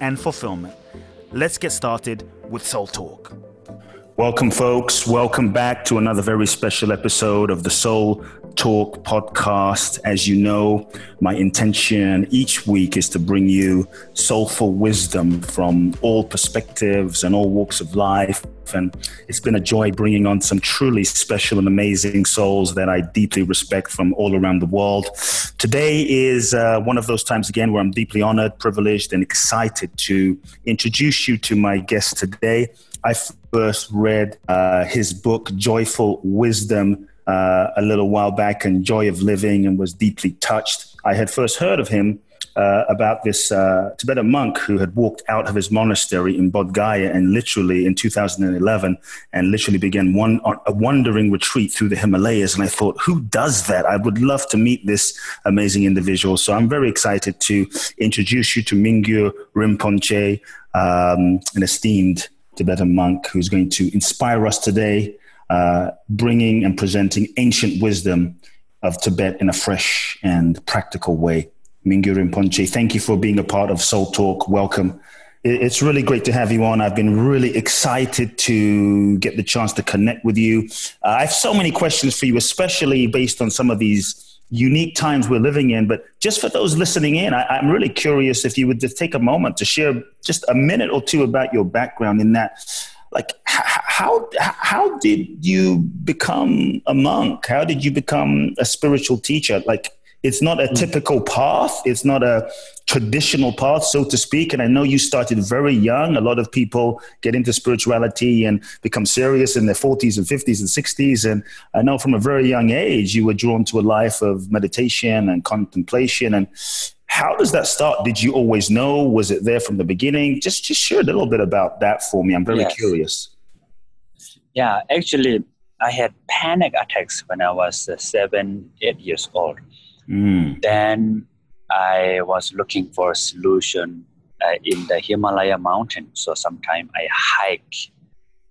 and fulfillment. Let's get started with Soul Talk. Welcome, folks. Welcome back to another very special episode of the Soul Talk podcast. As you know, my intention each week is to bring you soulful wisdom from all perspectives and all walks of life. And it's been a joy bringing on some truly special and amazing souls that I deeply respect from all around the world. Today is uh, one of those times again where I'm deeply honored, privileged, and excited to introduce you to my guest today. I first read uh, his book, Joyful Wisdom uh, a little while back and Joy of Living and was deeply touched. I had first heard of him uh, about this uh, Tibetan monk who had walked out of his monastery in Bodh Gaya and literally in 2011 and literally began one, a wandering retreat through the Himalayas. And I thought, who does that? I would love to meet this amazing individual. So I'm very excited to introduce you to Mingyur Rinpoche, um, an esteemed Tibetan monk who's going to inspire us today uh, bringing and presenting ancient wisdom of Tibet in a fresh and practical way. Mingyur Rinpoche, thank you for being a part of Soul Talk. Welcome. It's really great to have you on. I've been really excited to get the chance to connect with you. Uh, I have so many questions for you, especially based on some of these unique times we're living in. But just for those listening in, I, am really curious if you would just take a moment to share just a minute or two about your background in that like how how did you become a monk? How did you become a spiritual teacher? Like it's not a hmm. typical path. It's not a traditional path so to speak. And i know you started very young. A lot of people get into spirituality and become serious in their 40s and 50s and 60s and i know from a very young age you were drawn to a life of meditation and contemplation. And how does that start? Did you always know? Was it there from the beginning? Just just share a little bit about that for me. I'm very yes. curious. Yeah, actually, I had panic attacks when I was uh, seven, eight years old. Mm. Then I was looking for a solution uh, in the Himalaya mountain. So sometime I hike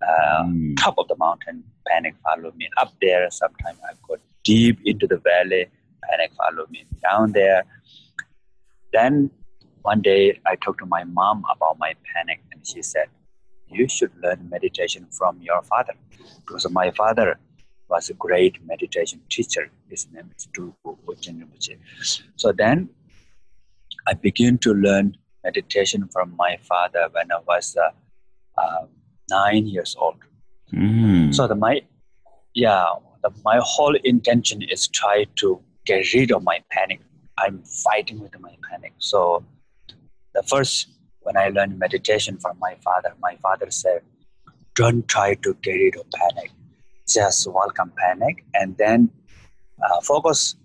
uh, mm. top of the mountain, panic follow me up there. Sometimes I go deep into the valley, panic follow me down there. Then one day I talked to my mom about my panic, and she said, You should learn meditation from your father. Because my father was a great meditation teacher. His name is Tulku Rinpoche. So then I began to learn meditation from my father when I was uh, uh, nine years old. Mm. So the, my yeah, the, my whole intention is try to get rid of my panic I'm fighting with my panic. So the first when I learned meditation from my father, my father said, "Don't try to get rid of panic. Just welcome panic, and then uh, focus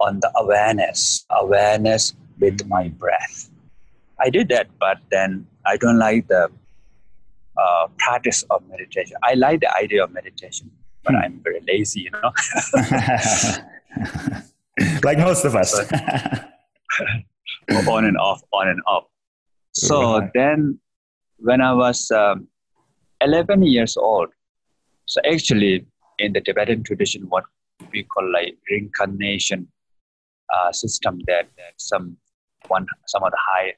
on the awareness. Awareness with my breath." I did that, but then I don't like the uh, practice of meditation. I like the idea of meditation, but hmm. I'm very lazy, you know. like most of us. on and off, on and off. So right. then, when I was um, 11 years old, so actually in the Tibetan tradition, what we call like reincarnation uh, system, that, that some one some of the high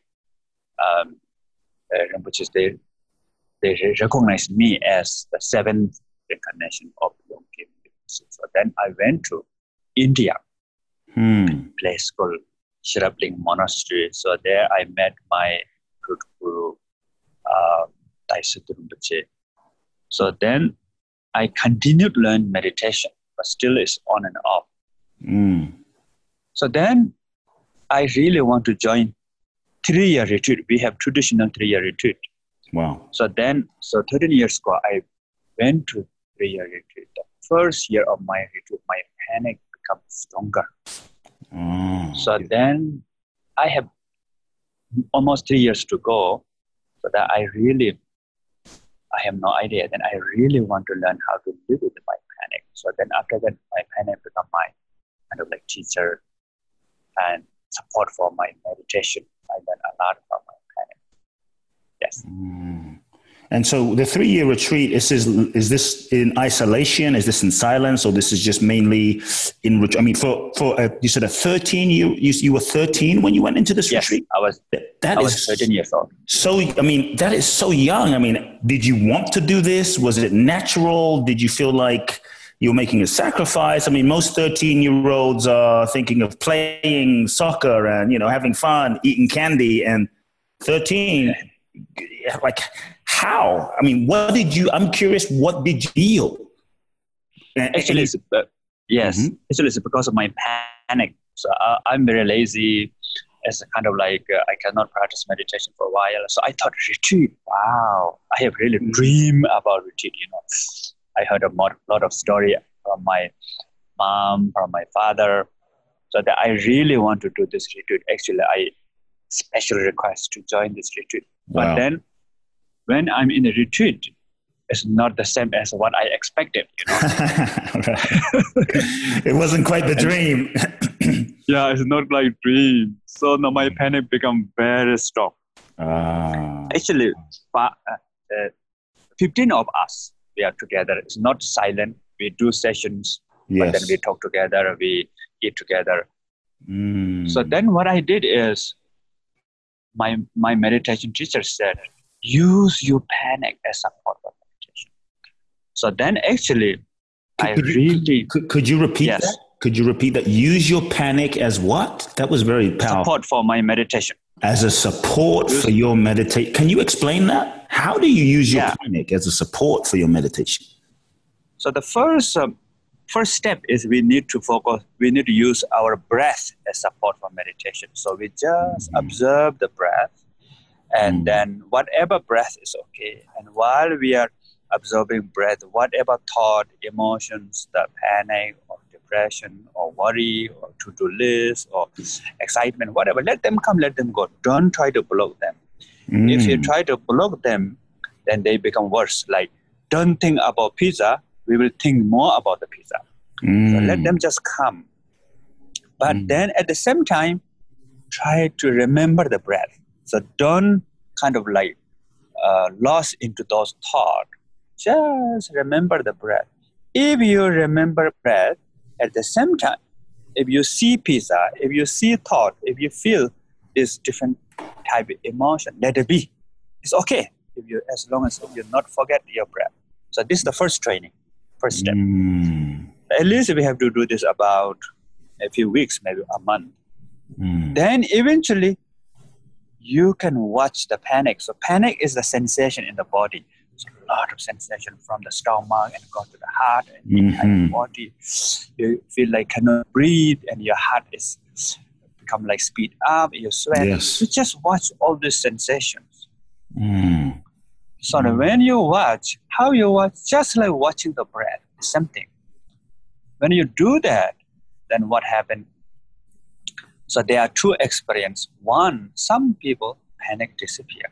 um, uh, Rinpoches, they they recognize me as the seventh reincarnation of Yongkim. So then I went to India hmm. place called Sherab Ling Monastery. So there I met my good guru, uh, Rinpoche. So then I continued to learn meditation, but still it's on and off. Mm. So then I really want to join three-year retreat. We have traditional three-year retreat. Wow. So then, so 13 years ago, I went to three-year retreat. The first year of my retreat, my panic became stronger. Oh, So then I have almost three years to go. So that I really, I have no idea. Then I really want to learn how to live with my panic. So then after that, my panic become my kind of like teacher and support for my meditation. I learn a lot from my panic. Yes. Mm. And so the three year retreat is this, is this in isolation? Is this in silence, or this is just mainly in? ret- I mean, for for uh, you said a thirteen. You, you you were thirteen when you went into this Yes, retreat. I was That I is was 13 years old. so. I mean, that is so young. I mean, did you want to do this? Was it natural? Did you feel like you were making a sacrifice? I mean, most thirteen year olds are thinking of playing soccer and you know having fun, eating candy, and thirteen, like how? I mean, what did you? I'm curious. What did you feel? Actually, it's, uh, yes. Mhm. Actually, it's because of my panic. So uh, I'm very lazy. As a kind of like uh, I cannot practice meditation for a while. So I thought retreat. Wow, I have really dream about retreat. You know, I heard a lot, lot of story from my mom, from my father. So that I really want to do this retreat. Actually, I special request to join this retreat. Wow. But then, when I'm in the retreat, it's not the same as what I expected. You know. it wasn't quite the dream. Yeah, it's not like dream. So now my panic become very strong. ah, Actually, fa- uh, uh, 15 of us, we are together. It's not silent. We do sessions, but then we talk together, we eat together. Mm. So then what I did is, my, my meditation teacher said, use your panic as a support for meditation. So then actually, I Could you- really could, could you repeat Yes. that? Could you repeat that? Use your panic as what? That was very powerful. support for my meditation. As a support Use- for your meditation. Can you explain that? How do you use your Yeah. panic as a support for your meditation? So the first um, first step is we need to focus. We need to use our breath as support for meditation. So we just Mhm. observe the breath, and Mhm. then whatever breath is okay. And while we are absorbing breath, whatever thought, emotions, the panic or depression or worry or to-do list or excitement, whatever, let them come, let them go. Don't try to block them. If you Mm. try to block them, then they become worse. Like, don't think about pizza, we will think more about the pizza. So Mm. let them just come. But Mm. then at the same time, try to remember the breath. So don't kind of like uh, lost into those thoughts. Just remember the breath. If you remember breath at the same time, if you see pizza, if you see thought, if you feel this different type of emotion, let it be. It's okay if you as long as you not forget your breath. So this is the first training, first step Mm. at least we have to do this about a few weeks, maybe a month. Mm. Then eventually, you can watch the panic. So panic is the sensation in the body. It's a lot of sensation from the stomach and go to the heart and Mhm. the body. You feel like cannot breathe and your heart is become like speed up. You sweat. Yes. You just watch all these sensations. Mm. So that when you watch, how you watch, just like watching the breath, it's something. When you do that, then what happened? So there are two experience. One, some people panic disappear.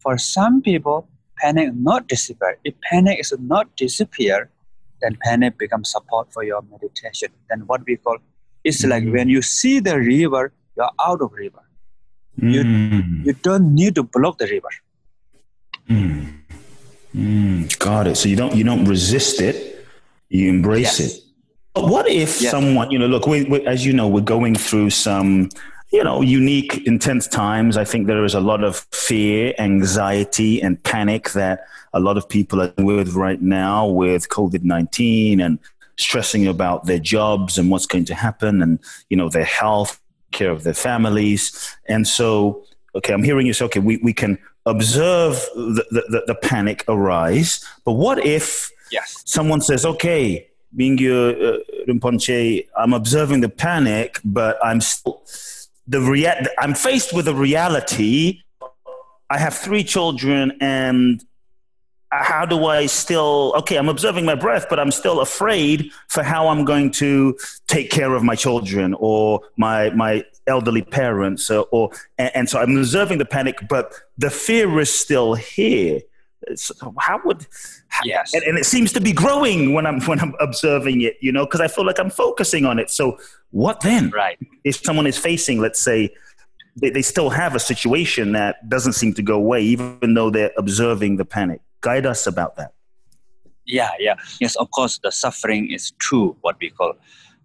For some people, panic not disappear. If panic is not disappear, then panic becomes support for your meditation. Then what we call it's like Mhm. when you see the river, you're out of river. You- Mm. You don't need to block the river. Mm. Mm. Got it. So you don't you don't resist it, you embrace Yes. it. What if Yes. someone, you know, look, we, we, as you know, we're going through some, you know, unique, intense times. I think there is a lot of fear, anxiety, and panic that a lot of people are with right now with COVID nineteen and stressing about their jobs and what's going to happen, and you know, their health, care of their families, and so okay, I'm hearing you say, okay, we, we can observe the, the, the, the panic arise, but what if Yes. someone says, okay, Mingyur uh, Rinpoche, I'm observing the panic, but I'm still, the rea- I'm faced with a reality I have three children and how do I still, okay, I'm observing my breath, but I'm still afraid for how I'm going to take care of my children or my, my elderly parents. Or, or and, and so I'm observing the panic, but the fear is still here. So how would, yes. And, and, it seems to be growing when I'm, when I'm observing it, you know, because I feel like I'm focusing on it. So what then? Right. If someone is facing, let's say, they, they still have a situation that doesn't seem to go away, even though they're observing the panic guide us about that. Yeah, yeah. Yes, of course, the suffering is true, what we call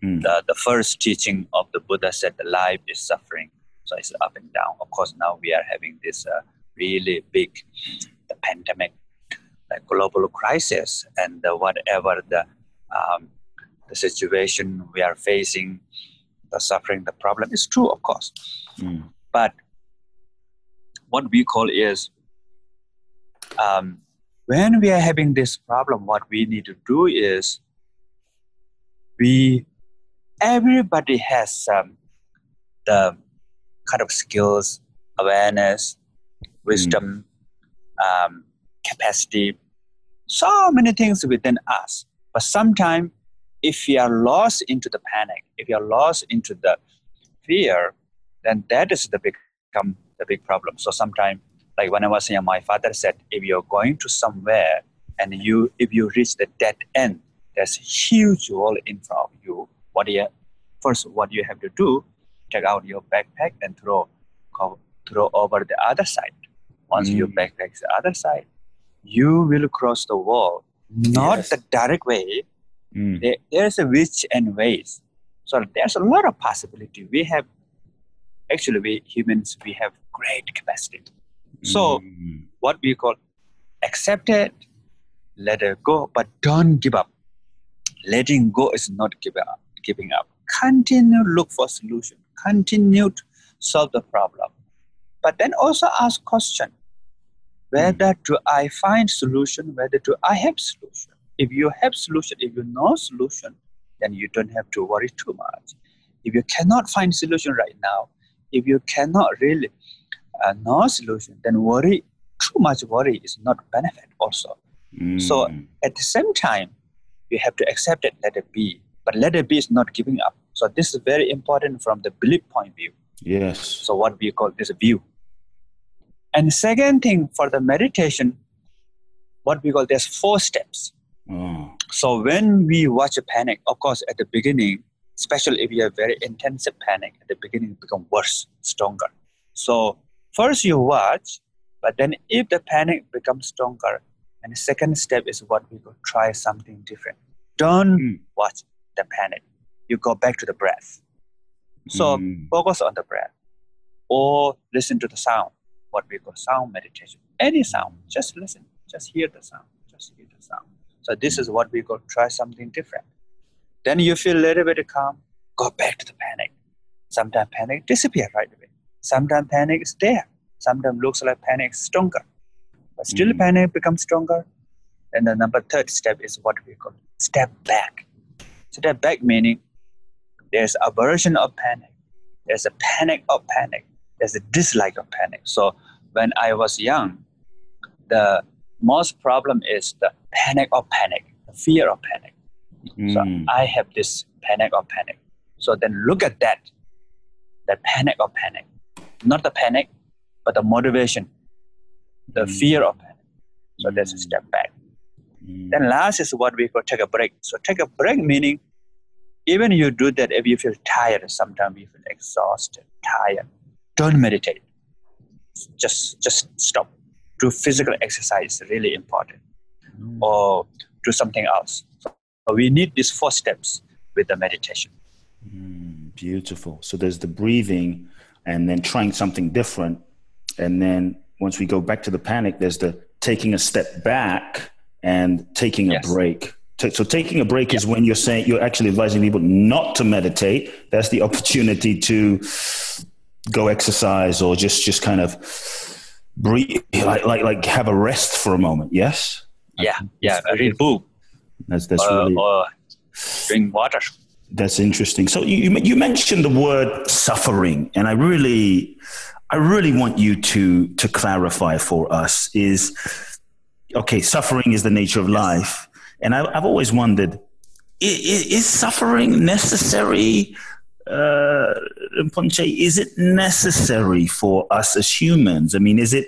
mm. the, the first teaching of the Buddha said the life is suffering. So it's up and down. Of course, now we are having this uh, really big the pandemic, like global crisis, and the, whatever the um, the situation we are facing, the suffering, the problem is true, of course. Mm. But what we call is um, when we are having this problem, what we need to do is we everybody has um, the kind of skills, awareness, wisdom, mm. Um, capacity, so many things within us. But sometimes, if we are lost into the panic, if you are lost into the fear, then that is the big, become the big problem. So sometimes like when I was young, my father said, if you're going to somewhere and you if you reach the dead end, there's a huge wall in front of you. What you first what you have to do, take out your backpack and throw throw over the other side. Once mm. your backpack is the other side, you will cross the wall. Not yes. the direct way. Mm. There, there's a which and ways. So there's a lot of possibility. We have actually we humans we have great capacity so, mm-hmm. what we call accept it, let it go, but don't give up. Letting go is not give up, giving up. Continue look for solution. Continue to solve the problem. But then also ask question. Whether mm. do I find solution? Whether do I have solution? If you have solution, if you know solution, then you don't have to worry too much. If you cannot find solution right now, if you cannot really uh, no solution, then worry, too much worry is not benefit also. Mm. So at the same time, you have to accept it, let it be. But let it be is not giving up. So this is very important from the belief point of view. Yes. So what we call this view. And the second thing for the meditation, what we call there's four steps. Oh. So when we watch a panic, of course, at the beginning, especially if you have very intensive panic, at the beginning it become worse, stronger. So First, you watch, but then if the panic becomes stronger, and the second step is what we could try something different. Don't mm. watch the panic. You go back to the breath. So mm. focus on the breath, or listen to the sound. What we call sound meditation. Any sound, just listen. Just hear the sound. Just hear the sound. So this is what we call try something different. Then you feel a little bit calm. Go back to the panic. Sometimes panic disappear right away. Sometimes panic is there. Sometimes looks like panic is stronger. But still mm panic becomes stronger. And the number third step is what we call step back. Step back meaning there's aversion of panic. There's a panic of panic. There's a dislike of panic. So when I was young, the most problem is the panic of panic, the fear of panic. Mm. So I have this panic of panic. So then look at that, the panic of panic not the panic, but the motivation, the mm. fear of panic. So mm. that's a step back. Mm. Then last is what we call take a break. So take a break meaning even you do that if you feel tired, sometimes you feel exhausted, tired, don't meditate. Just just stop. Do physical exercise really important. Mm. Or do something else. So we need these four steps with the meditation. Mm, beautiful. So there's the breathing, and then trying something different. And then once we go back to the panic, there's the taking a step back and taking yes. a break. So taking a break is when you're saying you're actually advising people not to meditate. That's the opportunity to go exercise or just just kind of breathe, like like like have a rest for a moment. Yes. Yeah, yeah. Read book. That's that's uh, really. Or drink water. That's interesting. So you you mentioned the word suffering, and I really I really want you to to clarify for us is okay. Suffering is the nature of life, and I, have always wondered: is, is suffering necessary? Uh, is it necessary for us as humans? I mean, is it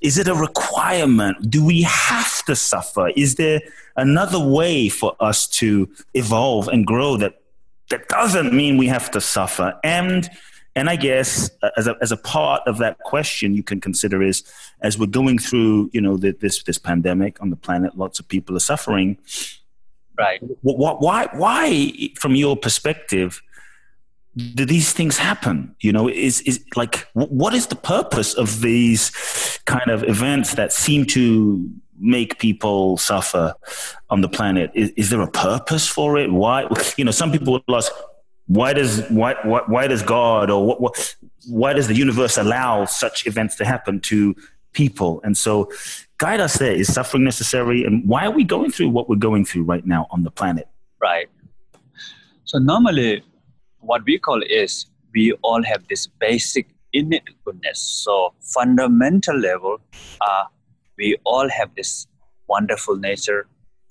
is it a requirement? Do we have to suffer? Is there another way for us to evolve and grow that that doesn't mean we have to suffer? And and I guess uh, as a, as a part of that question, you can consider is as we're going through, you know, the, this this pandemic on the planet, lots of people are suffering. Right. Why? Why? From your perspective, do these things happen? You know, is is like what is the purpose of these kind of events that seem to make people suffer on the planet? Is, is there a purpose for it? Why? You know, some people will ask, why does why why, why does God or what, what why does the universe allow such events to happen to people? And so, guide us there. Is suffering necessary? And why are we going through what we're going through right now on the planet? Right. So normally, what we call is we all have this basic innate goodness. So fundamental level, uh, we all have this wonderful nature.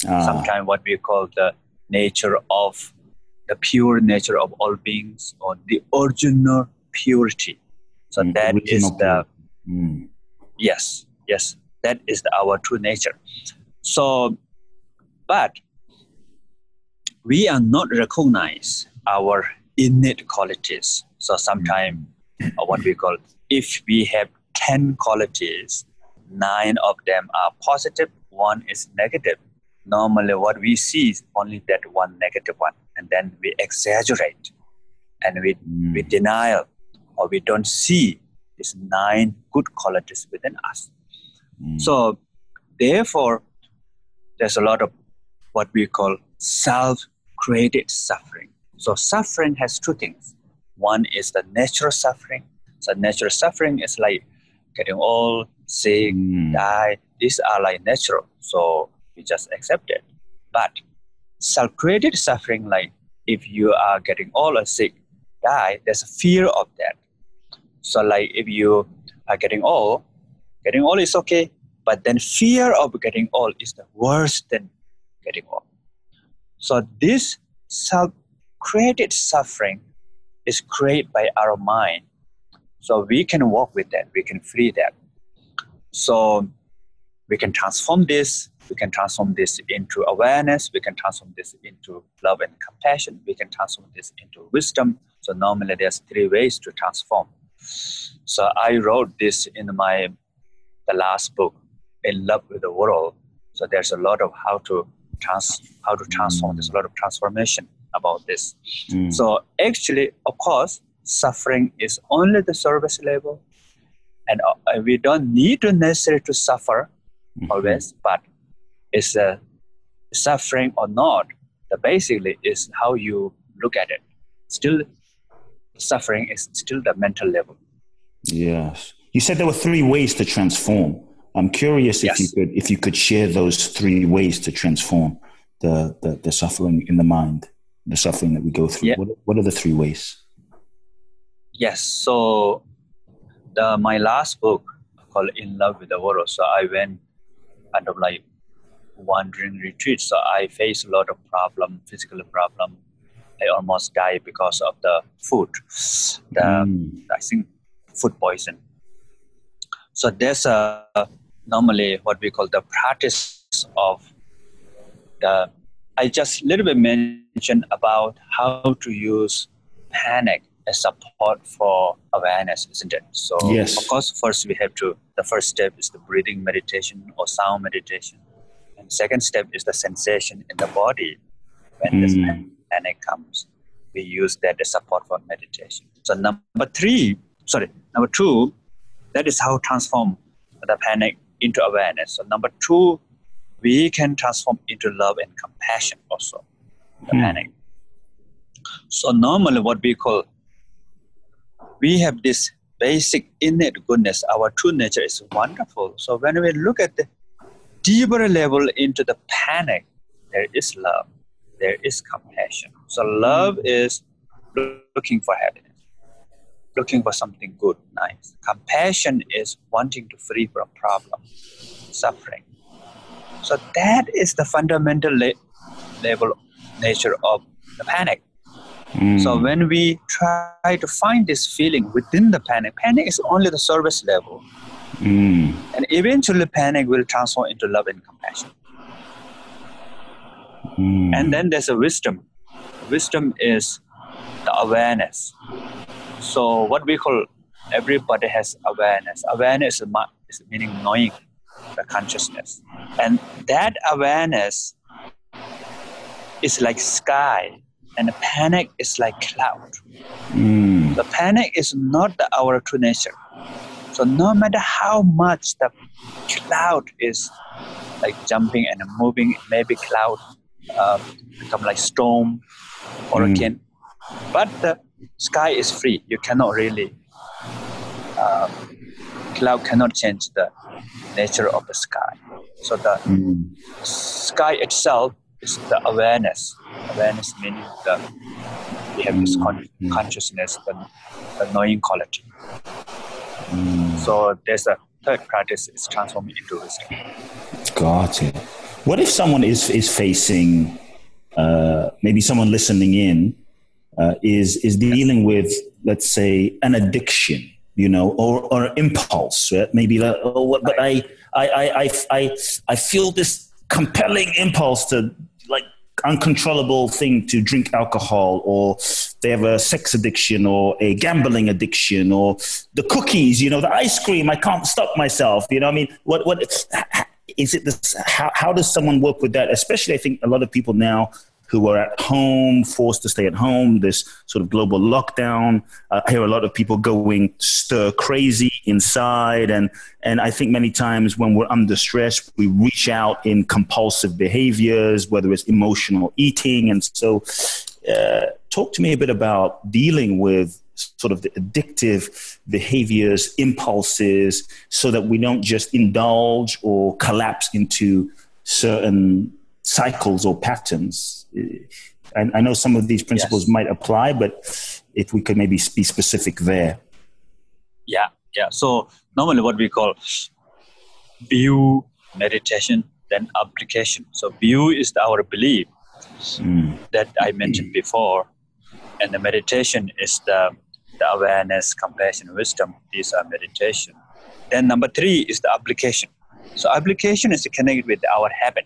Ah. Sometimes what we call the nature of the pure nature of all beings or the original purity. So mm, that is the mm. yes, yes, that is the, our true nature. So, but we are not recognize our innate qualities. So sometimes mm. uh, what we call if we have ten qualities, nine of them are positive, one is negative. Normally, what we see is only that one negative one and then we exaggerate and we, mm. we deny or we don't see these nine good qualities within us. Mm. So, therefore, there's a lot of what we call self created suffering. So, suffering has two things one is the natural suffering. So, natural suffering is like getting old, sick, mm. die. These are like natural. So, we just accept it. But self-created suffering like if you are getting old or sick die there's a fear of that so like if you are getting old getting old is okay but then fear of getting old is the worst than getting old so this self-created suffering is created by our mind so we can work with that we can free that so we can transform this we can transform this into awareness. We can transform this into love and compassion. We can transform this into wisdom. So normally there's three ways to transform. So I wrote this in my the last book, In Love with the World. So there's a lot of how to trans how to transform. There's a lot of transformation about this. Mm. So actually, of course, suffering is only the service level, and uh, we don't need to necessarily to suffer mm-hmm. always, but is uh, suffering or not, the basically is how you look at it. Still, suffering is still the mental level. Yes. You said there were three ways to transform. I'm curious yes. if you could if you could share those three ways to transform the, the, the suffering in the mind, the suffering that we go through. Yeah. What, what are the three ways? Yes. So the my last book called In Love with the World. So I went kind of like wandering retreat. So I faced a lot of problem, physical problem. I almost died because of the food. The, mm. I think food poison. So there's a normally what we call the practice of the. I just a little bit mentioned about how to use panic as support for awareness, isn't it? So yes. of course, first we have to. The first step is the breathing meditation or sound meditation And Second step is the sensation in the body when mm. this hmm. panic comes. We use that as support for meditation. So number three, sorry, number two, that is how transform the panic into awareness. So number two, we can transform into love and compassion also, the mm. panic. So normally what we call, we have this basic innate goodness. Our true nature is wonderful. So when we look at the deeper level into the panic, there is love, there is compassion. So love is looking for happiness. looking for something good, nice. Compassion is wanting to free from problem, suffering. So that is the fundamental le- level nature of the panic. Mm. So when we try to find this feeling within the panic, panic is only the service level. Mm. And eventually panic will transform into love and compassion. Mm. And then there's a wisdom. Wisdom is the awareness. So what we call everybody has awareness. Awareness is meaning knowing the consciousness. And that awareness is like sky and the panic is like cloud. Mm. The panic is not the, our true nature. So no matter how much the cloud is like jumping and moving, maybe cloud uh, become like storm, hurricane, mm. but the sky is free. You cannot really uh, cloud cannot change the nature of the sky. So the mm. sky itself is the awareness. Awareness meaning the we have this con- mm. consciousness, the, the knowing quality. Mm. So there's a third practice is transforming into wisdom. Got it. What if someone is is facing uh, maybe someone listening in uh, is is dealing with let's say an addiction you know, or, or impulse. Right? Maybe like, oh, but I, I, I, I, I feel this compelling impulse to like uncontrollable thing to drink alcohol or they have a sex addiction or a gambling addiction or the cookies, you know, the ice cream. I can't stop myself. You know, I mean, what, what is it? This, how, how does someone work with that? Especially, I think a lot of people now who are at home, forced to stay at home, this sort of global lockdown. Uh, I hear a lot of people going stir crazy inside. And, and I think many times when we're under stress, we reach out in compulsive behaviors, whether it's emotional eating. And so, uh, talk to me a bit about dealing with sort of the addictive behaviors, impulses, so that we don't just indulge or collapse into certain cycles or patterns. I, I know some of these principles yes. might apply, but if we could maybe be specific there. Yeah, yeah. So normally what we call view meditation, then application. So view is our belief mm. that I mentioned before, and the meditation is the, the awareness, compassion, wisdom. These are meditation. Then number three is the application. So application is connected with our habit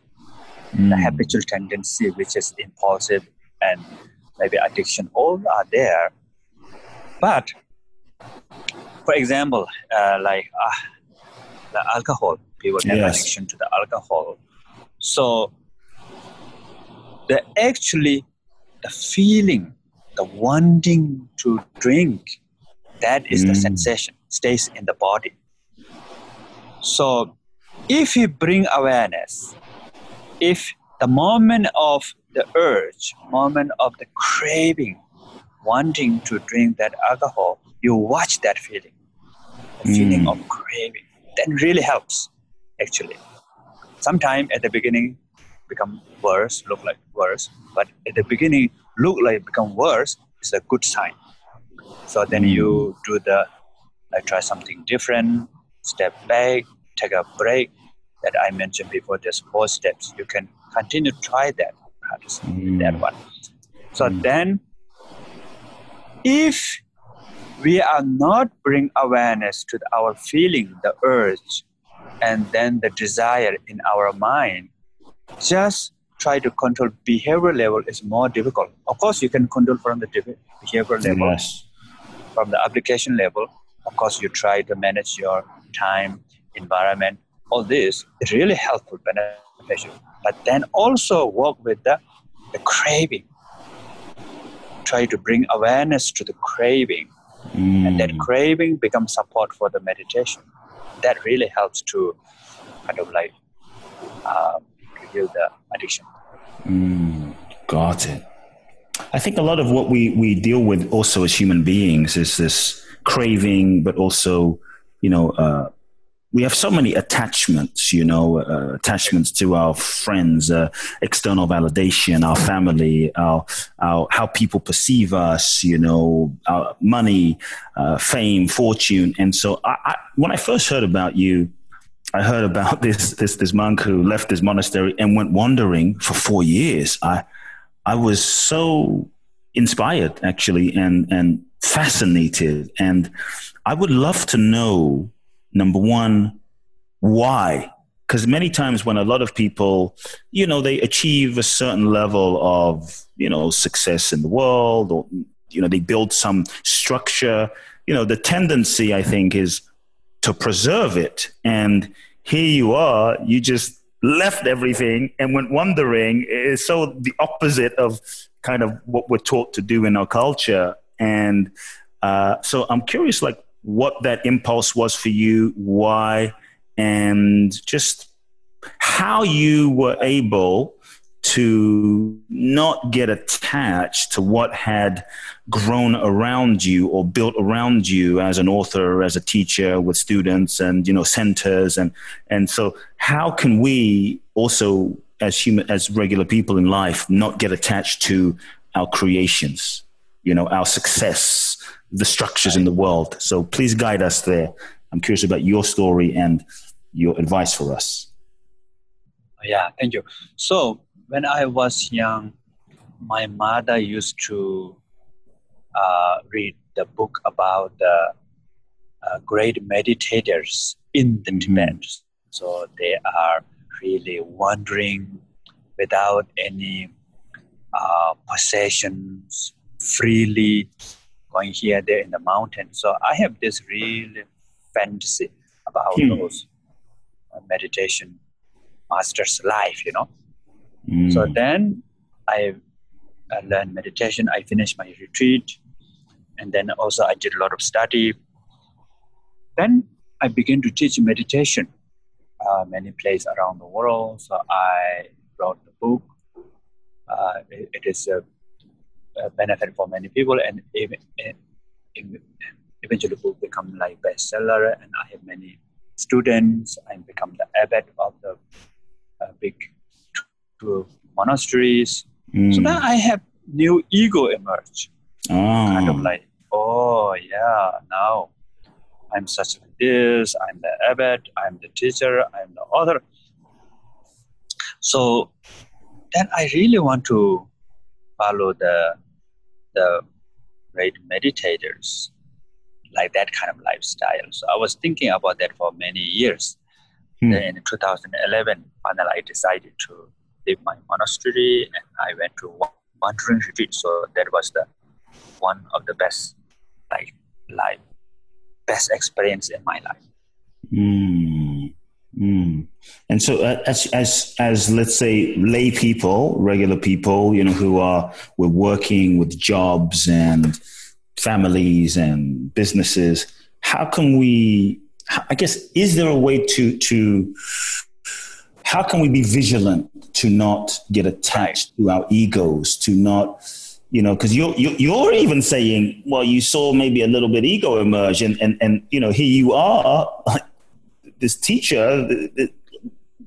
mm. the habitual tendency, which is impulsive and maybe addiction, all are there. But for example, uh, like uh, the alcohol, people have yes. addiction to the alcohol. So the actually the feeling, the wanting to drink, that is mm. the sensation, stays in the body. So if you bring awareness if the moment of the urge, moment of the craving, wanting to drink that alcohol, you watch that feeling, the mm. feeling of craving, that really helps, actually. Sometimes at the beginning, become worse, look like worse, but at the beginning, look like become worse is a good sign. So then mm. you do the, like try something different, step back, take a break, that I mentioned before. There's four steps. You can continue to try that practice mm. that one. So mm. then, if we are not bring awareness to our feeling, the urge, and then the desire in our mind, just try to control behavior level is more difficult. Of course, you can control from the behavior level, yes. from the application level. Of course, you try to manage your time, environment, all this is really helpful, beneficial. But then also work with the, the craving. Try to bring awareness to the craving. Mm. And that craving becomes support for the meditation. That really helps to kind of like um, heal the addiction. Mm. Got it. I think a lot of what we, we deal with also as human beings is this craving, but also, you know, uh, we have so many attachments, you know, uh, attachments to our friends, uh, external validation, our family, our, our, how people perceive us, you know, our money, uh, fame, fortune. And so I, I, when I first heard about you, I heard about this, this, this monk who left his monastery and went wandering for four years. I, I was so inspired actually and, and fascinated. And I would love to know number one, why? Because many times when a lot of people, you know, they achieve a certain level of, you know, success in the world or, you know, they build some structure, you know, the tendency, I think, is to preserve it. And here you are, you just left everything and went wandering. It's so the opposite of kind of what we're taught to do in our culture. And uh, so I'm curious, like, what that impulse was for you, why, and just how you were able to not get attached to what had grown around you or built around you as an author as a teacher with students and you know centers and and so how can we also as human as regular people in life not get attached to our creations you know our success the structures in the world. So please guide us there. I'm curious about your story and your advice for us. Yeah, thank you. So when I was young, my mother used to uh, read the book about the uh, great meditators in the mm-hmm. Tibet. So they are really wandering without any uh, possessions, freely going here, there in the mountain. So I have this real fantasy about hmm. those uh, meditation master's life, you know. Mm. So then I, I learned meditation. I finished my retreat, and then also I did a lot of study. Then I began to teach meditation uh, many places around the world. So I wrote the book. Uh, it, it is a benefit for many people and even, eventually book become like bestseller. And i have many students. I become the abbot of the uh, big two monasteries. Mm. so then i have new ego emerge. Oh. kind of like oh yeah now i'm such like this. I'm the abbot. I'm the teacher. I'm the author. So then i really want to follow the the great meditators like that kind of lifestyle. So I was thinking about that for many years. Hmm. Then in 2011, finally I decided to leave my monastery and I went to wandering retreat. So that was the one of the best like life, best experience in my life. Mm. Mm. And so, uh, as as as let's say lay people, regular people, you know, who are we're working with jobs and families and businesses, how can we? I guess is there a way to to how can we be vigilant to not get attached to our egos, to not you know, because you're, you're even saying, well, you saw maybe a little bit ego emerge, and and and you know, here you are, this teacher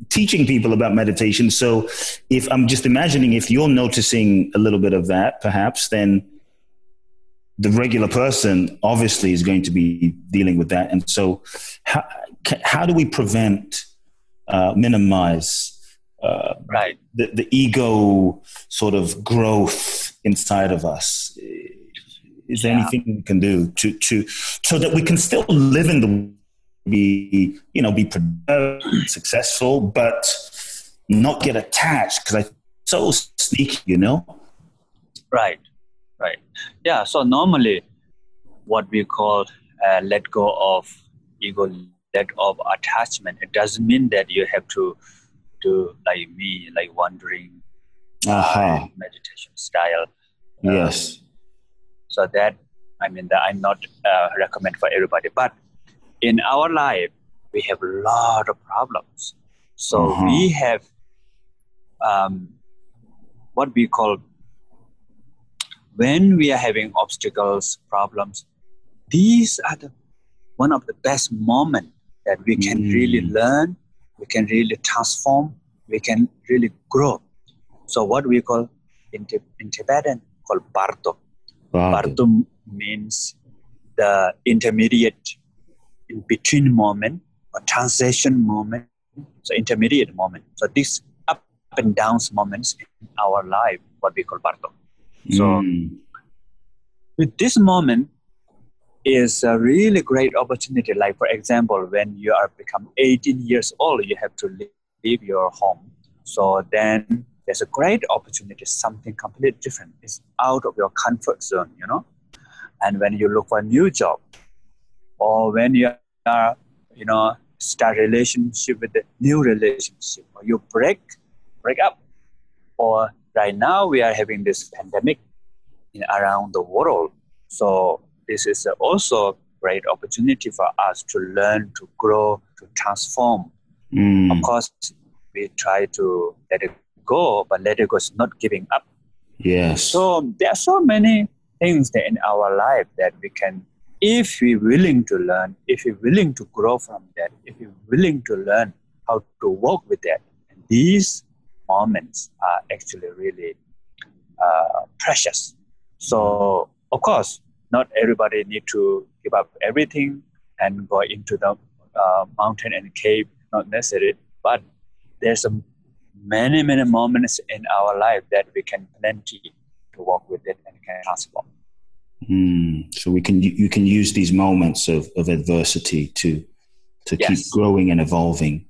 teaching people about meditation. So if I'm just imagining if you're noticing a little bit of that, perhaps then the regular person obviously is going to be dealing with that. And so how, how do we prevent, uh, minimize uh, right. the, the ego sort of growth inside of us? Is there yeah. anything we can do to, to, so that we can still live in the be you know be successful, but not get attached because I so sneaky, you know. Right, right, yeah. So normally, what we call uh, let go of ego, let of attachment. It doesn't mean that you have to do like me, like wandering uh-huh. meditation style. Yes. Um, so that I mean that I'm not uh, recommend for everybody, but in our life we have a lot of problems so mm-hmm. we have um, what we call when we are having obstacles problems these are the one of the best moments that we can mm. really learn, we can really transform, we can really grow. So what we call in, in Tibetan called Bardo. Bardo means the intermediate in between moment or transition moment. So intermediate moment. So these up and downs moments in our life, what we call Bardo. So mm. with this moment is a really great opportunity. Like for example, when you are become 18 years old, you have to leave your home. So then there's a great opportunity, something completely different. It's out of your comfort zone, you know. And when you look for a new job, or when you are, you know, start relationship with a new relationship, or you break break up, or right now we are having this pandemic in around the world. So this is also a great opportunity for us to learn, to grow, to transform. Mm. Of course, we try to let it go, but let it go is not giving up. Yes. So there are so many things that in our life that we can, if we're willing to learn, if we're willing to grow from that, if we're willing to learn how to work with that, these moments are actually really uh, precious. So of course, not everybody need to give up everything and go into the uh, mountain and cave, not necessary. But there's a many, many moments in our life that we can plenty to work with it and can transform. Mm, so we can you can use these moments of, of adversity to to yes. keep growing and evolving.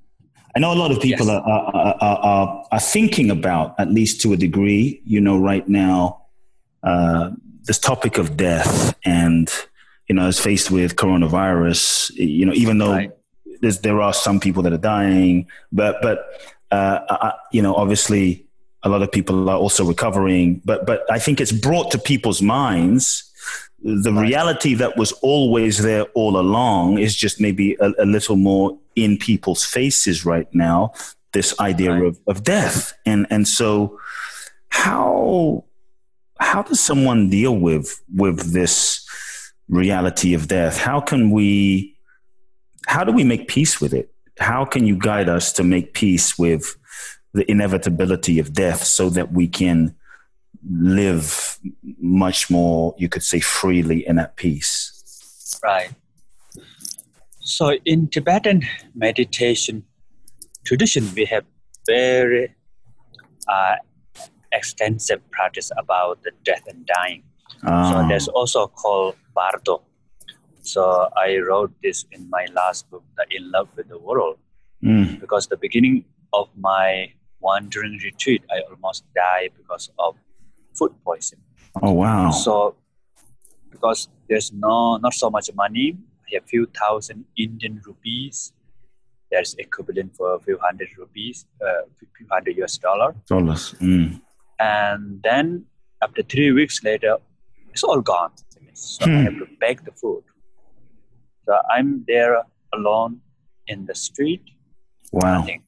I know a lot of people yes. are, are, are, are, thinking about, at least to a degree, you know, right now, uh, this topic of death and, you know, is faced with coronavirus, you know, even though right. there are some people that are dying, but, but uh, I, you know, obviously a lot of people are also recovering, but but I think it's brought to people's minds the reality that was always there all along is just maybe a, a little more in people's faces right now. This idea right. of, of death, and and so how how does someone deal with with this reality of death? How can we how do we make peace with it? how can you guide us to make peace with the inevitability of death so that we can live much more, you could say, freely and at peace? Right. So in Tibetan meditation tradition, we have very uh, extensive practice about the death and dying. So ah. there's also called Bardo, so I wrote this in my last book, The In Love with the World, mm. because the beginning of my wandering retreat, I almost died because of food poisoning. Oh wow! So because there's no not so much money, a few thousand Indian rupees. That's equivalent for a few hundred rupees, uh, few hundred US dollar. Dollars. Mm. And then after three weeks later, it's all gone. So hmm. I have to beg the food. So I'm there alone in the street. Wow. Nothing.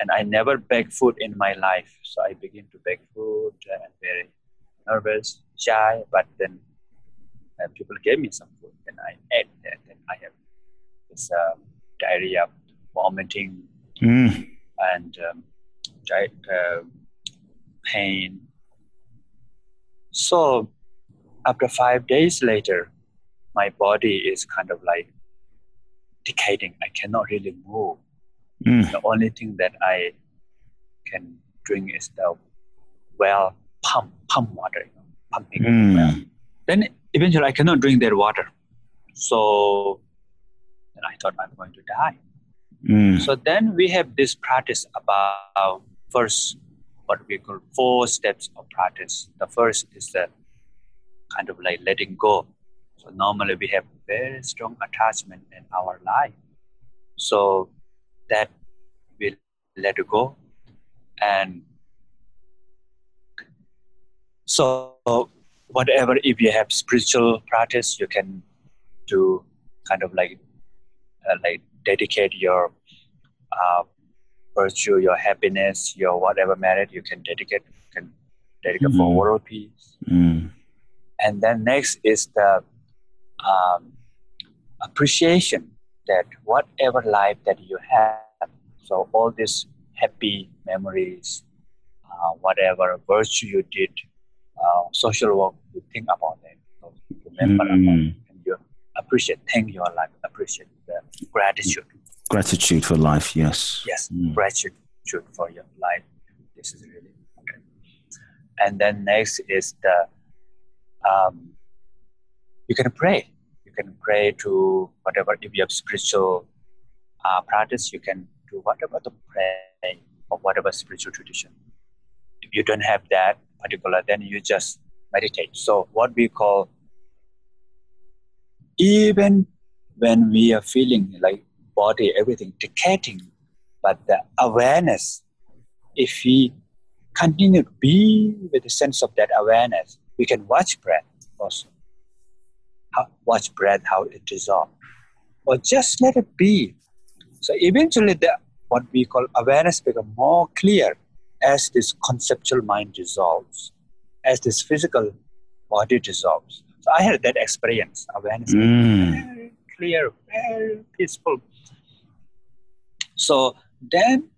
And I never beg food in my life. So I begin to beg food and very nervous, shy, but then uh, people gave me some food and I ate that. And I have this uh, diarrhea, vomiting, mm. and um, uh, pain. So after five days later, my body is kind of like decaying. I cannot really move. Mm. The only thing that I can drink is the well pump pump water, you know, pumping mm. well. Then eventually I cannot drink that water. So then I thought I'm going to die. Mm. So then we have this practice about first what we call four steps of practice. The first is the kind of like letting go so normally we have very strong attachment in our life. So that will let it go. And so whatever if you have spiritual practice you can do kind of like uh, like dedicate your uh, virtue your happiness your whatever merit you can dedicate you can dedicate mm-hmm. for world peace mm. and then next is the um, appreciation that whatever life that you have, so all these happy memories, uh, whatever virtue you did, uh, social work, you think about it, so remember mm. about it, and you appreciate, thank your life, appreciate the gratitude. Gratitude for life, yes. Yes, mm. gratitude for your life. This is really important. And then next is the um, you can pray. Can pray to whatever if you have spiritual uh, practice, you can do whatever to pray or whatever spiritual tradition. If you don't have that particular, then you just meditate. So what we call even when we are feeling like body, everything decaying, but the awareness, if we continue to be with the sense of that awareness, we can watch breath also. How, watch breath, how it dissolves. Or just let it be. So eventually the what we call awareness become more clear as this conceptual mind dissolves, as this physical body dissolves. So I had that experience. Awareness mm. very clear, very peaceful. So then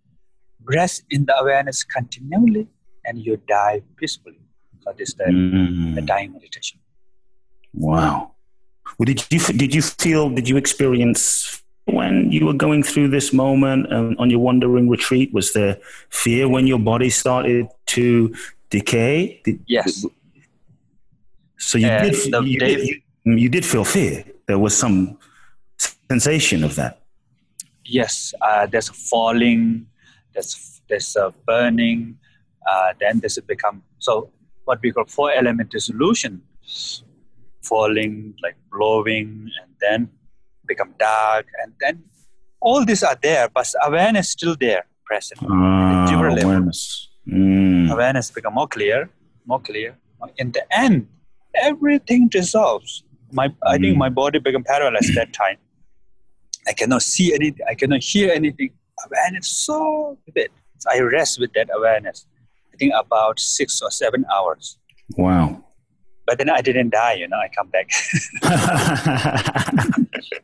rest in the awareness continually and you die peacefully. So this is the, mm. the dying meditation. Wow. Well, did you did you feel did you experience when you were going through this moment and on your wandering retreat? Was there fear when your body started to decay? Did, yes. So you, uh, did, you, did, you, you, did feel fear. There was some sensation of that. Yes, uh, there's falling, there's there's a burning, uh, then there's a become so what we call four element dissolution, falling like blowing, and then become dark, and then all these are there, but awareness still there, present. Ah, awareness. Mm. Awareness become more clear, more clear. In the end, everything dissolves. My, I think mm. my body become paralyzed that time. I cannot see anything. I cannot hear anything. Awareness so vivid. So I rest with that awareness. I think about six or seven hours. Wow but then I didn't die, you know, I come back.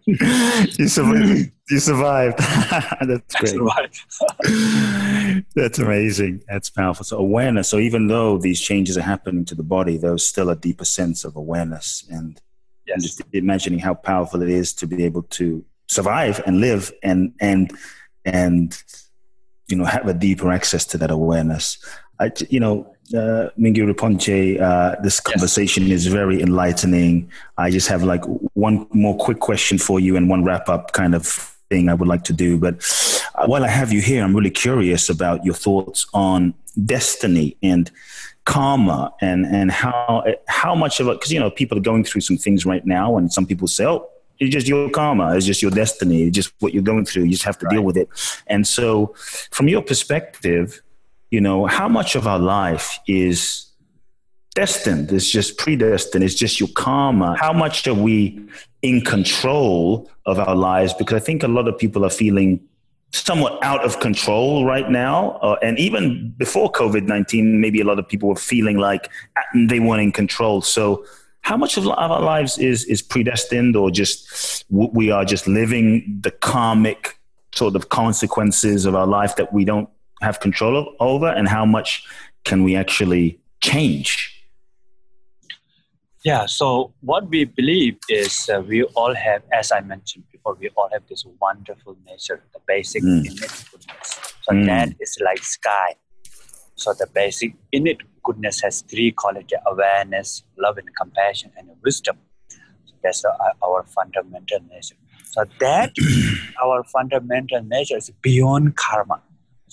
you survived. You survived. That's great. Survived. That's amazing. That's powerful. So awareness. So even though these changes are happening to the body, there's still a deeper sense of awareness and, yes. and just imagining how powerful it is to be able to survive and live and and and you know have a deeper access to that awareness. I, you know, uh, Rinpoche, uh, this conversation yes. is very enlightening. I just have like one more quick question for you and one wrap up kind of thing I would like to do. But uh, while I have you here, I'm really curious about your thoughts on destiny and karma and, and how, how much of it, because, you know, people are going through some things right now and some people say, oh, it's just your karma. It's just your destiny. It's just what you're going through. You just have to right. deal with it. And so, from your perspective, you know, how much of our life is destined, it's just predestined, it's just your karma. How much are we in control of our lives? Because I think a lot of people are feeling somewhat out of control right now. Uh, and even before COVID 19, maybe a lot of people were feeling like they weren't in control. So, how much of our lives is, is predestined or just we are just living the karmic sort of consequences of our life that we don't have control over and how much can we actually change. Yeah so what we believe is uh, we all have as i mentioned before we all have this wonderful nature the basic mm. innate goodness so mm. that is like sky. So the basic innate goodness has three qualities awareness love and compassion and wisdom. So that's uh, our fundamental nature. So that our fundamental nature is beyond karma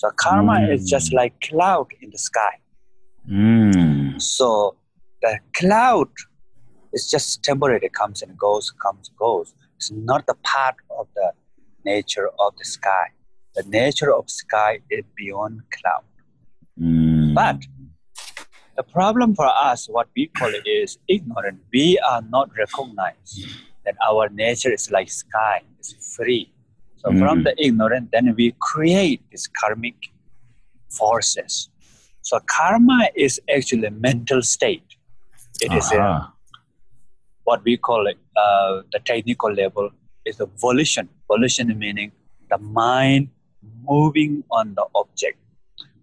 so karma mm. is just like cloud in the sky. Mm. So the cloud is just temporary. It comes and goes, comes and goes. It's not the part of the nature of the sky. The nature of sky is beyond cloud. Mm. But the problem for us, what we call it is ignorant. We are not recognized that our nature is like sky, it's free. So mm. from the ignorant, then we create these karmic forces. So karma is actually a mental state. It uh-huh. is a, what we call it, uh, the technical level, is the volition. Volition meaning the mind moving on the object.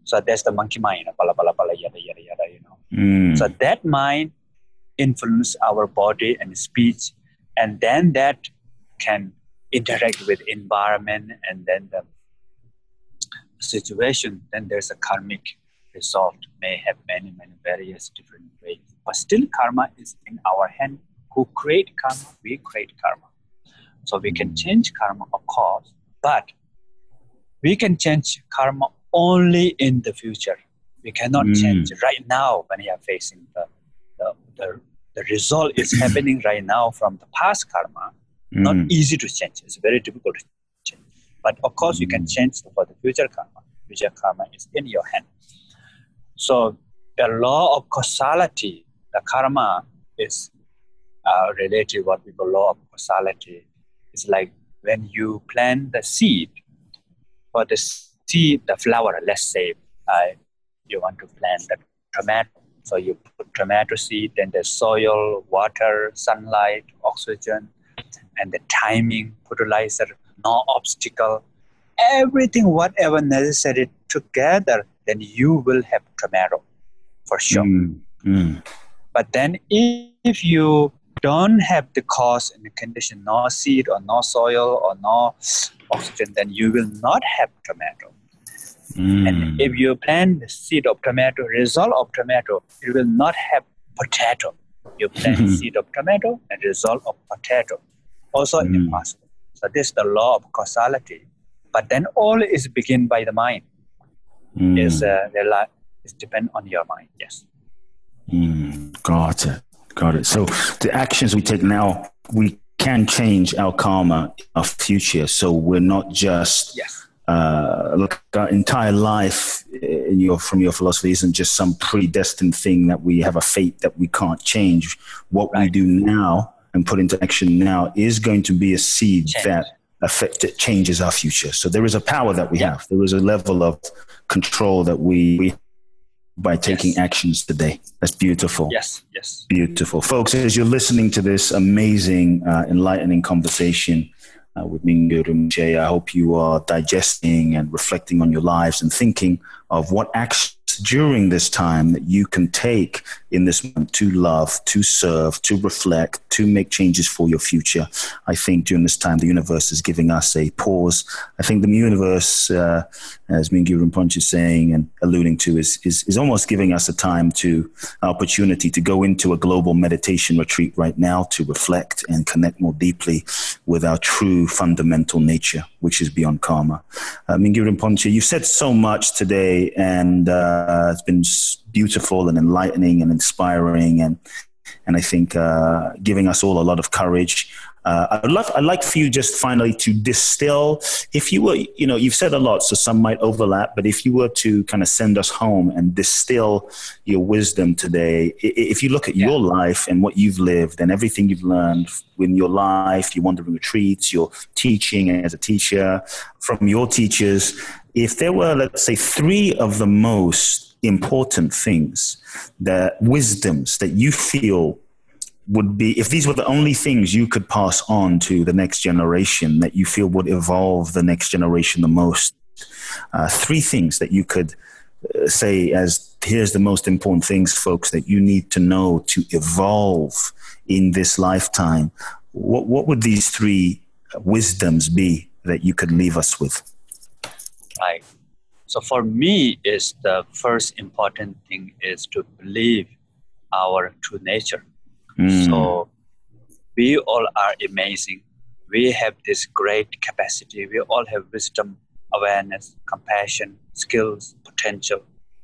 So that's the monkey mind, pala, pala, pala, yada, yada, yada, you know. Mm. So that mind influence our body and speech, and then that can interact with environment and then the situation, then there's a karmic result may have many, many various different ways. But still karma is in our hand. Who create karma? We create karma. So we can change karma, of course, but we can change karma only in the future. We cannot mm. change right now when we are facing the, the, the, the result is happening right now from the past karma. Mm. Not easy to change. It's very difficult to change. But of course, mm. you can mm. change for the future karma. Future karma is in your hand. So the law of causality, the karma is uh, related what we call law of causality. It's like when you plant the seed, for the seed, the flower, let's say uh, you want to plant the tomato. So you put tomato seed, then the soil, water, sunlight, oxygen, and the timing, fertilizer, no obstacle, everything, whatever necessary together, then you will have tomato for sure. Mm, mm. But then if you don't have the cause and the condition, no seed or no soil or no oxygen, then you will not have tomato. Mm. And if you plant the seed of tomato, result of tomato, you will not have potato. You plant seed of tomato and result of potato. Also mm. impossible. So this is the law of causality. But then all is begin by the mind. Mm. Is uh, is depend on your mind. Yes. Mm. Got it. Got it. So the actions we take now, we can change our karma, our future. So we're not just yes. uh, look our entire life in your from your philosophy isn't just some predestined thing that we have a fate that we can't change. What right. we do now and put into action now is going to be a seed change. that affect it changes our future. So there is a power that we yeah. have. There is a level of control that we, we by taking yes. actions today. That's beautiful. Yes, yes. Beautiful. Folks, as you're listening to this amazing, uh, enlightening conversation uh, with Mingyur Rinpoche, I hope you are digesting and reflecting on your lives and thinking of what actions during this time that you can take in this moment to love, to serve, to reflect, to make changes for your future. I think during this time, the universe is giving us a pause. I think the universe, uh, as Mingyur Rinpoche is saying and alluding to, is, is, is almost giving us a time to opportunity to go into a global meditation retreat right now to reflect and connect more deeply with our true fundamental nature, which is beyond karma. Uh, Mingyur Rinpoche, you've said so much today, and uh, it's been beautiful and enlightening and inspiring and and I think uh, giving us all a lot of courage. Uh, I'd love, I'd like for you just finally to distill, if you were, you know, you've said a lot, so some might overlap, but if you were to kind of send us home and distill your wisdom today, if you look at yeah. your life and what you've lived and everything you've learned in your life, your wandering retreats, your teaching as a teacher, from your teachers, if there were, let's say, three of the most important things, the wisdoms that you feel would be, if these were the only things you could pass on to the next generation that you feel would evolve the next generation the most, uh, three things that you could uh, say as here's the most important things, folks, that you need to know to evolve in this lifetime. What, what would these three wisdoms be that you could leave us with? Right. So for me, is the first important thing is to believe our true nature. Mm. So we all are amazing. We have this great capacity. We all have wisdom, awareness, compassion, skills, potential.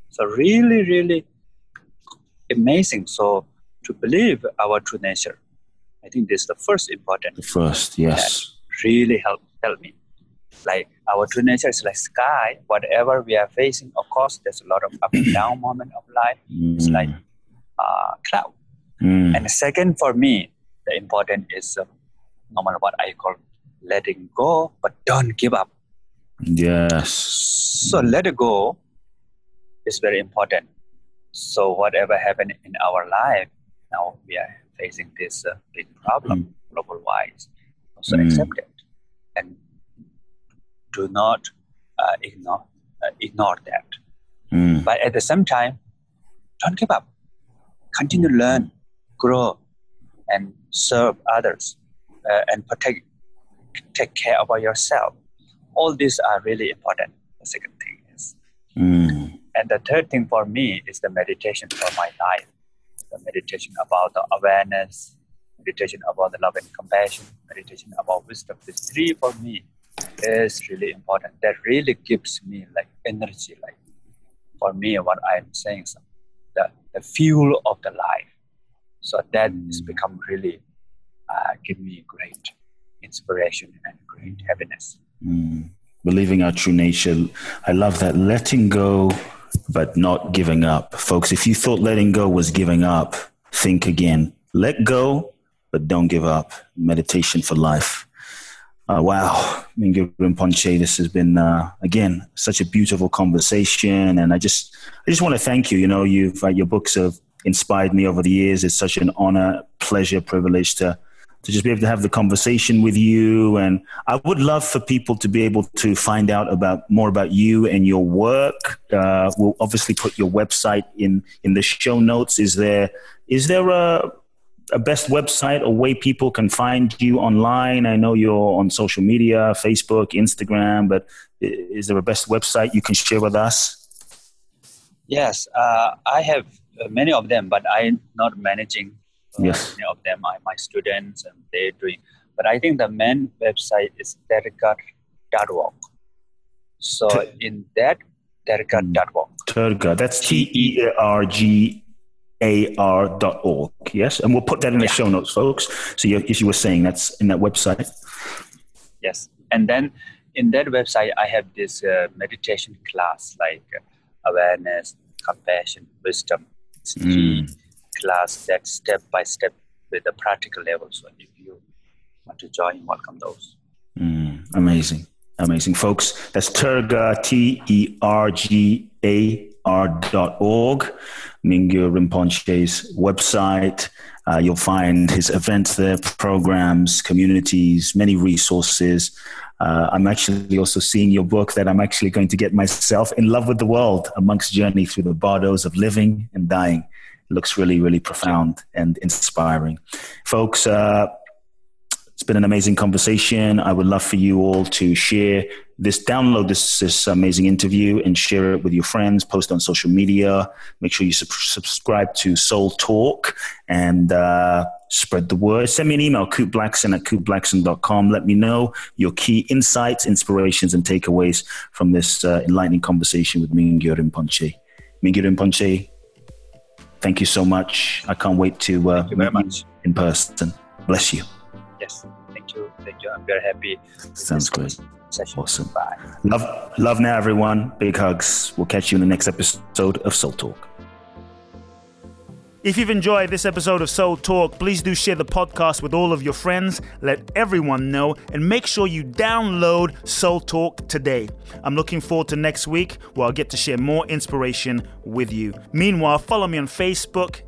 So really, really amazing. So to believe our true nature, I think this is the first important. The first, yes. Really help help me like our true nature is like sky. Whatever we are facing, of course, there's a lot of up and down moment of life. Mm. It's like uh, cloud. Mm. And second for me, the important is uh, normal what I call letting go, but don't give up. Yes. So let it go is very important. So whatever happened in our life, now we are facing this uh, big problem mm. global wise So mm. accept it and do not uh, ignore uh, ignore that. Mm. But at the same time, don't give up. Continue to learn, grow, and serve others, uh, and protect, take care about yourself. All these are really important. The second thing is, mm. and the third thing for me is the meditation for my life. The meditation about the awareness, meditation about the love and compassion, meditation about wisdom. These three for me is really important. That really gives me like energy, like for me, what I'm saying, so the, the fuel of the life. So that has mm. become really uh, give me great inspiration and great happiness. Mm. Believing our true nature. I love that. Letting go, but not giving up. Folks, if you thought letting go was giving up, think again. Let go, but don't give up. Meditation for life. Uh, wow, Mingyur Rinpoche, this has been uh, again such a beautiful conversation, and I just I just want to thank you. You know, you've uh, your books have inspired me over the years. It's such an honor, pleasure, privilege to to just be able to have the conversation with you. And I would love for people to be able to find out about more about you and your work. Uh, we'll obviously put your website in in the show notes. Is there is there a a best website or way people can find you online? I know you're on social media, Facebook, Instagram, but is there a best website you can share with us? Yes, uh, I have many of them, but I'm not managing uh, yes. many of them. I, my students and they're doing. But I think the main website is tergar.org. So T- in that, tergar.org. Tergar, that's T E A R G ar.org. Yes, and we'll put that in the yeah. show notes, folks. So, you, as you were saying, that's in that website. Yes, and then in that website, I have this uh, meditation class like uh, awareness, compassion, wisdom. Mm. class that step by step with the practical level. So, if you want to join, welcome those. Mm. Amazing, amazing, folks. That's Tergar T E R G A R.org. Mingyur Rinpoche's website. Uh, you'll find his events there, programs, communities, many resources. Uh, I'm actually also seeing your book that I'm actually going to get myself in love with the world, a monk's journey through the bardos of living and dying. It looks really, really profound and inspiring. Folks, uh, it's been an amazing conversation. I would love for you all to share this, download this, this amazing interview and share it with your friends, post on social media. Make sure you sub- subscribe to Soul Talk and uh, spread the word. Send me an email, kuteblackson at kuteblackson.com. Let me know your key insights, inspirations, and takeaways from this uh, enlightening conversation with Mingyur Rinpoche. Mingyur Rinpoche, thank you so much. I can't wait to uh, meet you in person. Bless you yes, thank you, thank you. I'm very happy. Sounds great. Session. Awesome. Bye. Love, love now, everyone. Big hugs. We'll catch you in the next episode of Soul Talk. If you've enjoyed this episode of Soul Talk, please do share the podcast with all of your friends. Let everyone know and make sure you download Soul Talk today. I'm looking forward to next week where I'll get to share more inspiration with you. Meanwhile, follow me on Facebook,